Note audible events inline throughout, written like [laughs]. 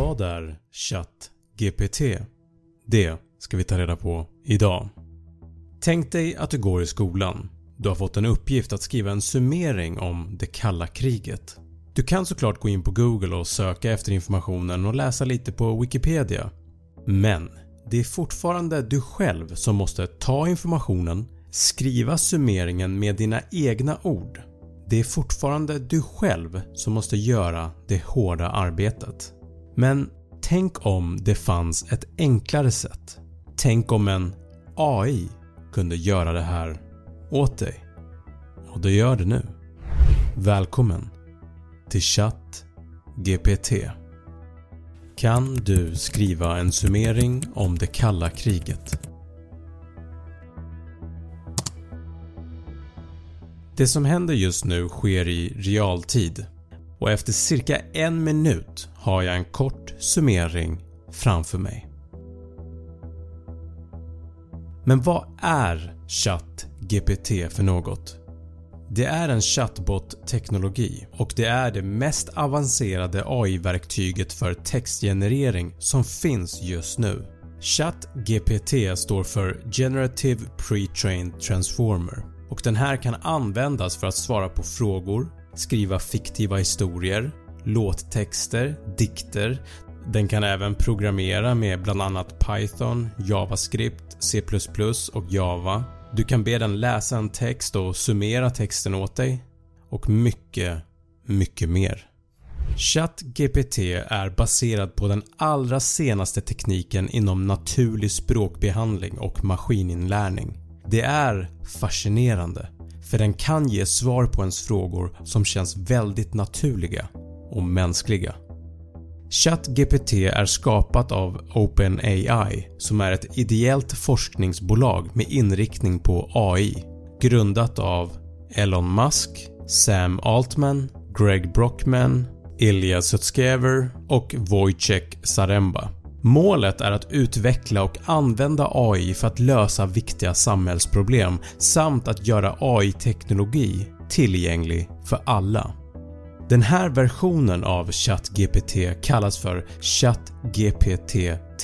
Vad är ChatGPT? Det ska vi ta reda på idag. Tänk dig att du går i skolan. Du har fått en uppgift att skriva en summering om det kalla kriget. Du kan såklart gå in på google och söka efter informationen och läsa lite på wikipedia. Men det är fortfarande du själv som måste ta informationen, skriva summeringen med dina egna ord. Det är fortfarande du själv som måste göra det hårda arbetet. Men tänk om det fanns ett enklare sätt. Tänk om en AI kunde göra det här åt dig. Och det gör det nu. Välkommen till Chatt GPT. Kan du skriva en summering om det kalla kriget? Det som händer just nu sker i realtid och efter cirka en minut har jag en kort summering framför mig. Men vad är ChatGPT för något? Det är en chatbot-teknologi och det är det mest avancerade AI-verktyget för textgenerering som finns just nu. ChatGPT står för Generative Pre-trained Transformer och den här kan användas för att svara på frågor, skriva fiktiva historier, låttexter, dikter. Den kan även programmera med bland annat Python, JavaScript, C++ och Java. Du kan be den läsa en text och summera texten åt dig och mycket, mycket mer. ChatGPT är baserad på den allra senaste tekniken inom naturlig språkbehandling och maskininlärning. Det är fascinerande för den kan ge svar på ens frågor som känns väldigt naturliga och mänskliga. ChatGPT är skapat av OpenAI som är ett ideellt forskningsbolag med inriktning på AI grundat av Elon Musk, Sam Altman, Greg Brockman, Ilya Sutskever och Wojciech Zaremba. Målet är att utveckla och använda AI för att lösa viktiga samhällsproblem samt att göra AI-teknologi tillgänglig för alla. Den här versionen av ChatGPT kallas för ChatGPT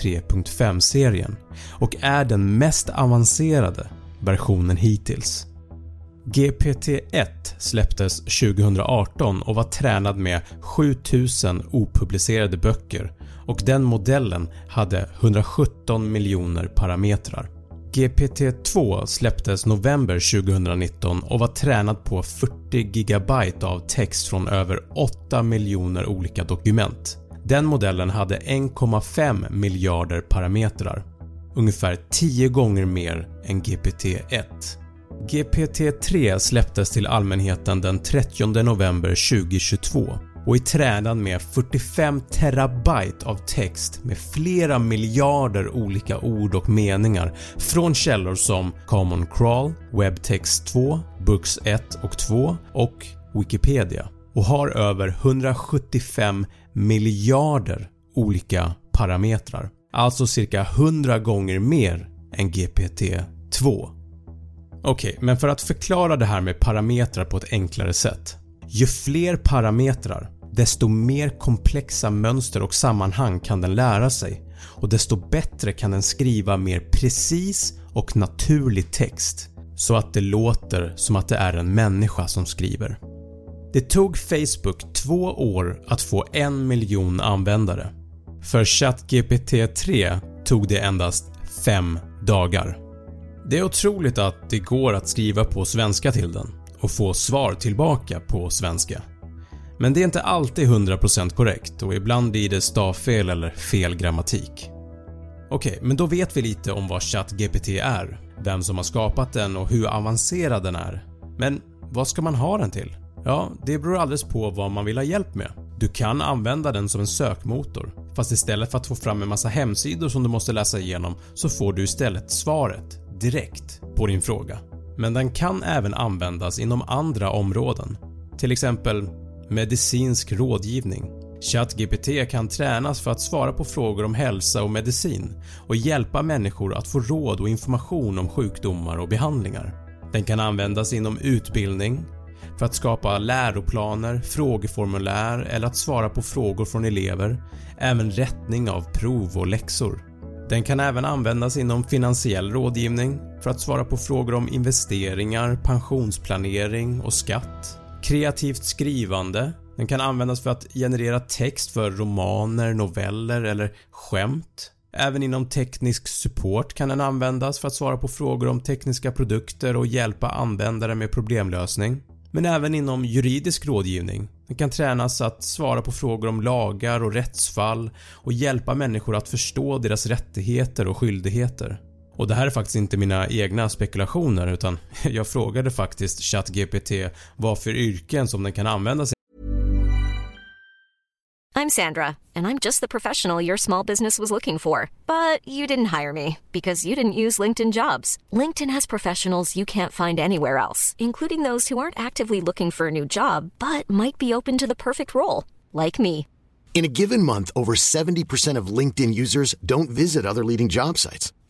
3.5-serien och är den mest avancerade versionen hittills. GPT-1 släpptes 2018 och var tränad med 7000 opublicerade böcker och den modellen hade 117 miljoner parametrar. GPT-2 släpptes november 2019 och var tränad på 40 GB av text från över 8 miljoner olika dokument. Den modellen hade 1,5 miljarder parametrar. Ungefär 10 gånger mer än GPT-1. GPT-3 släpptes till allmänheten den 30 november 2022 och är tränad med 45 terabyte av text med flera miljarder olika ord och meningar från källor som Common Crawl, Webtext 2, Books 1 och 2 och Wikipedia och har över 175 miljarder olika parametrar. Alltså cirka 100 gånger mer än GPT-2. Okej, okay, men för att förklara det här med parametrar på ett enklare sätt. Ju fler parametrar, desto mer komplexa mönster och sammanhang kan den lära sig och desto bättre kan den skriva mer precis och naturlig text så att det låter som att det är en människa som skriver. Det tog Facebook två år att få en miljon användare. För ChatGPT 3 tog det endast 5 dagar. Det är otroligt att det går att skriva på svenska till den och få svar tillbaka på svenska. Men det är inte alltid 100% korrekt och ibland blir det stavfel eller fel grammatik. Okej, okay, men då vet vi lite om vad ChatGPT är, vem som har skapat den och hur avancerad den är. Men vad ska man ha den till? Ja, det beror alldeles på vad man vill ha hjälp med. Du kan använda den som en sökmotor, fast istället för att få fram en massa hemsidor som du måste läsa igenom så får du istället svaret direkt på din fråga. Men den kan även användas inom andra områden. Till exempel medicinsk rådgivning. ChatGPT kan tränas för att svara på frågor om hälsa och medicin och hjälpa människor att få råd och information om sjukdomar och behandlingar. Den kan användas inom utbildning, för att skapa läroplaner, frågeformulär eller att svara på frågor från elever, även rättning av prov och läxor. Den kan även användas inom finansiell rådgivning för att svara på frågor om investeringar, pensionsplanering och skatt. Kreativt skrivande den kan användas för att generera text för romaner, noveller eller skämt. Även inom teknisk support kan den användas för att svara på frågor om tekniska produkter och hjälpa användare med problemlösning men även inom juridisk rådgivning. Den kan tränas att svara på frågor om lagar och rättsfall och hjälpa människor att förstå deras rättigheter och skyldigheter. Och det här är faktiskt inte mina egna spekulationer utan [laughs] jag frågade faktiskt ChatGPT vad för yrken som den kan använda sig I'm Sandra and I'm just the professional your small business was looking for. But you didn't hire me because you didn't use LinkedIn jobs. LinkedIn has professionals you can't find anywhere else, including those who aren't actively looking for a new job but might be open to the perfect role, like me. In a given month, over 70% of LinkedIn users don't visit other leading job sites.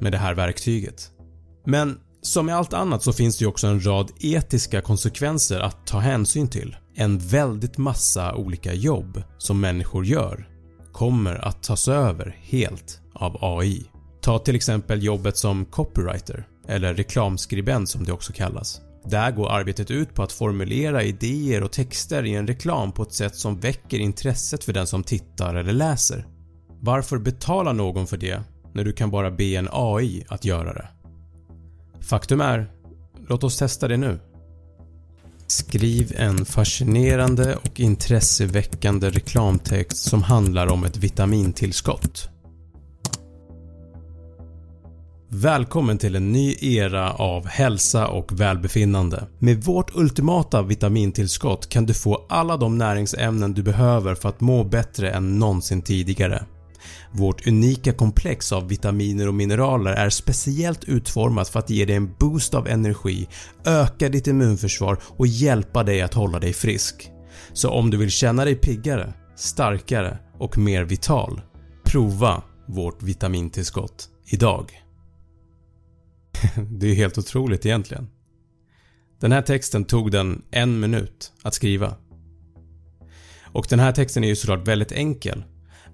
med det här verktyget. Men som med allt annat så finns det ju också en rad etiska konsekvenser att ta hänsyn till. En väldigt massa olika jobb som människor gör kommer att tas över helt av AI. Ta till exempel jobbet som copywriter eller reklamskribent som det också kallas. Där går arbetet ut på att formulera idéer och texter i en reklam på ett sätt som väcker intresset för den som tittar eller läser. Varför betala någon för det när du kan bara be en AI att göra det? Faktum är, låt oss testa det nu. Skriv en fascinerande och intresseväckande reklamtext som handlar om ett vitamintillskott. Välkommen till en ny era av hälsa och välbefinnande. Med vårt ultimata vitamintillskott kan du få alla de näringsämnen du behöver för att må bättre än någonsin tidigare. Vårt unika komplex av vitaminer och mineraler är speciellt utformat för att ge dig en boost av energi, öka ditt immunförsvar och hjälpa dig att hålla dig frisk. Så om du vill känna dig piggare, starkare och mer vital, prova vårt vitamintillskott idag. [laughs] Det är helt otroligt egentligen. Den här texten tog den en minut att skriva Och den här texten är ju såklart väldigt enkel.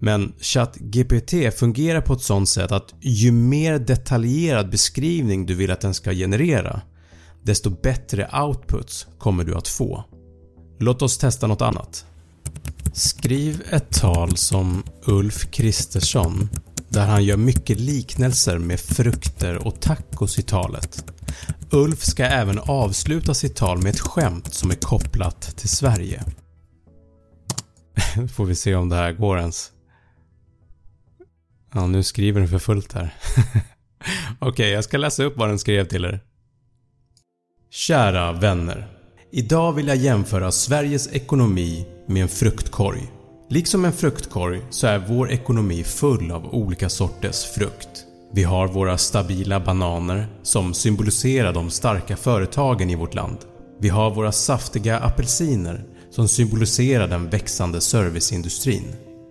Men ChatGPT fungerar på ett sånt sätt att ju mer detaljerad beskrivning du vill att den ska generera, desto bättre outputs kommer du att få. Låt oss testa något annat. Skriv ett tal som Ulf Kristersson där han gör mycket liknelser med frukter och tacos i talet. Ulf ska även avsluta sitt tal med ett skämt som är kopplat till Sverige. [laughs] Får vi se om det här går ens. Ja, nu skriver den för fullt här. [laughs] Okej, okay, jag ska läsa upp vad den skrev till er. Kära vänner. Idag vill jag jämföra Sveriges ekonomi med en fruktkorg. Liksom en fruktkorg så är vår ekonomi full av olika sorters frukt. Vi har våra stabila bananer som symboliserar de starka företagen i vårt land. Vi har våra saftiga apelsiner som symboliserar den växande serviceindustrin.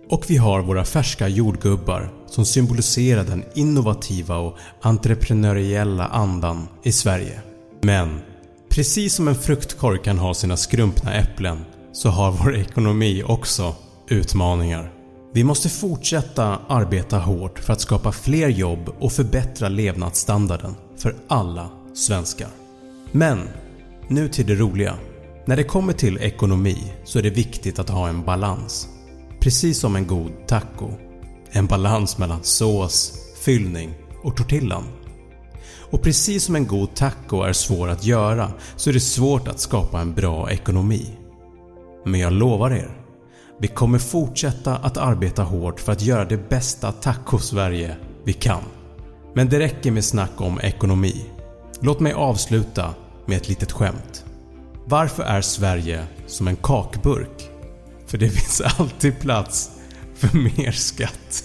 Och vi har våra färska jordgubbar som symboliserar den innovativa och entreprenöriella andan i Sverige. Men precis som en fruktkorg kan ha sina skrumpna äpplen så har vår ekonomi också utmaningar. Vi måste fortsätta arbeta hårt för att skapa fler jobb och förbättra levnadsstandarden för alla svenskar. Men nu till det roliga. När det kommer till ekonomi så är det viktigt att ha en balans. Precis som en god taco. En balans mellan sås, fyllning och tortillan. Och precis som en god taco är svår att göra så är det svårt att skapa en bra ekonomi. Men jag lovar er, vi kommer fortsätta att arbeta hårt för att göra det bästa taco-Sverige vi kan. Men det räcker med snack om ekonomi. Låt mig avsluta med ett litet skämt. Varför är Sverige som en kakburk? För det finns alltid plats för mer skatt.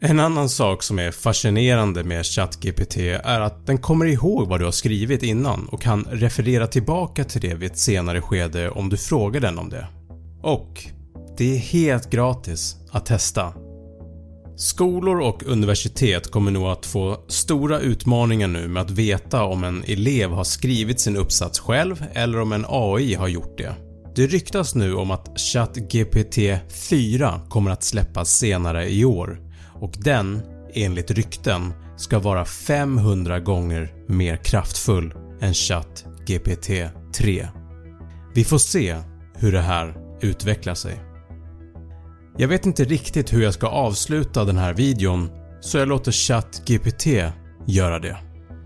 En annan sak som är fascinerande med ChatGPT är att den kommer ihåg vad du har skrivit innan och kan referera tillbaka till det vid ett senare skede om du frågar den om det. Och det är helt gratis att testa. Skolor och universitet kommer nog att få stora utmaningar nu med att veta om en elev har skrivit sin uppsats själv eller om en AI har gjort det. Det ryktas nu om att ChatGPT 4 kommer att släppas senare i år och den, enligt rykten, ska vara 500 gånger mer kraftfull än ChatGPT 3. Vi får se hur det här utvecklar sig. Jag vet inte riktigt hur jag ska avsluta den här videon så jag låter ChatGPT göra det.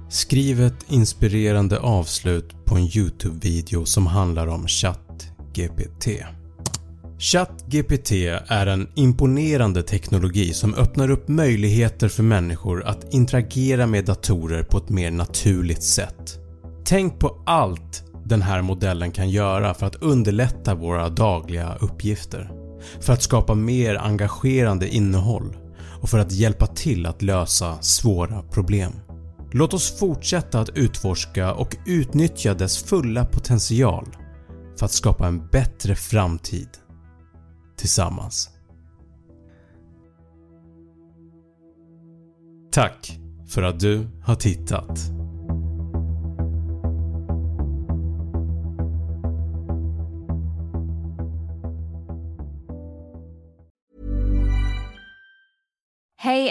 Skriv ett inspirerande avslut på en YouTube-video som handlar om ChatGPT. ChatGPT är en imponerande teknologi som öppnar upp möjligheter för människor att interagera med datorer på ett mer naturligt sätt. Tänk på allt den här modellen kan göra för att underlätta våra dagliga uppgifter, för att skapa mer engagerande innehåll och för att hjälpa till att lösa svåra problem. Låt oss fortsätta att utforska och utnyttja dess fulla potential för att skapa en bättre framtid tillsammans. Tack för att du har tittat.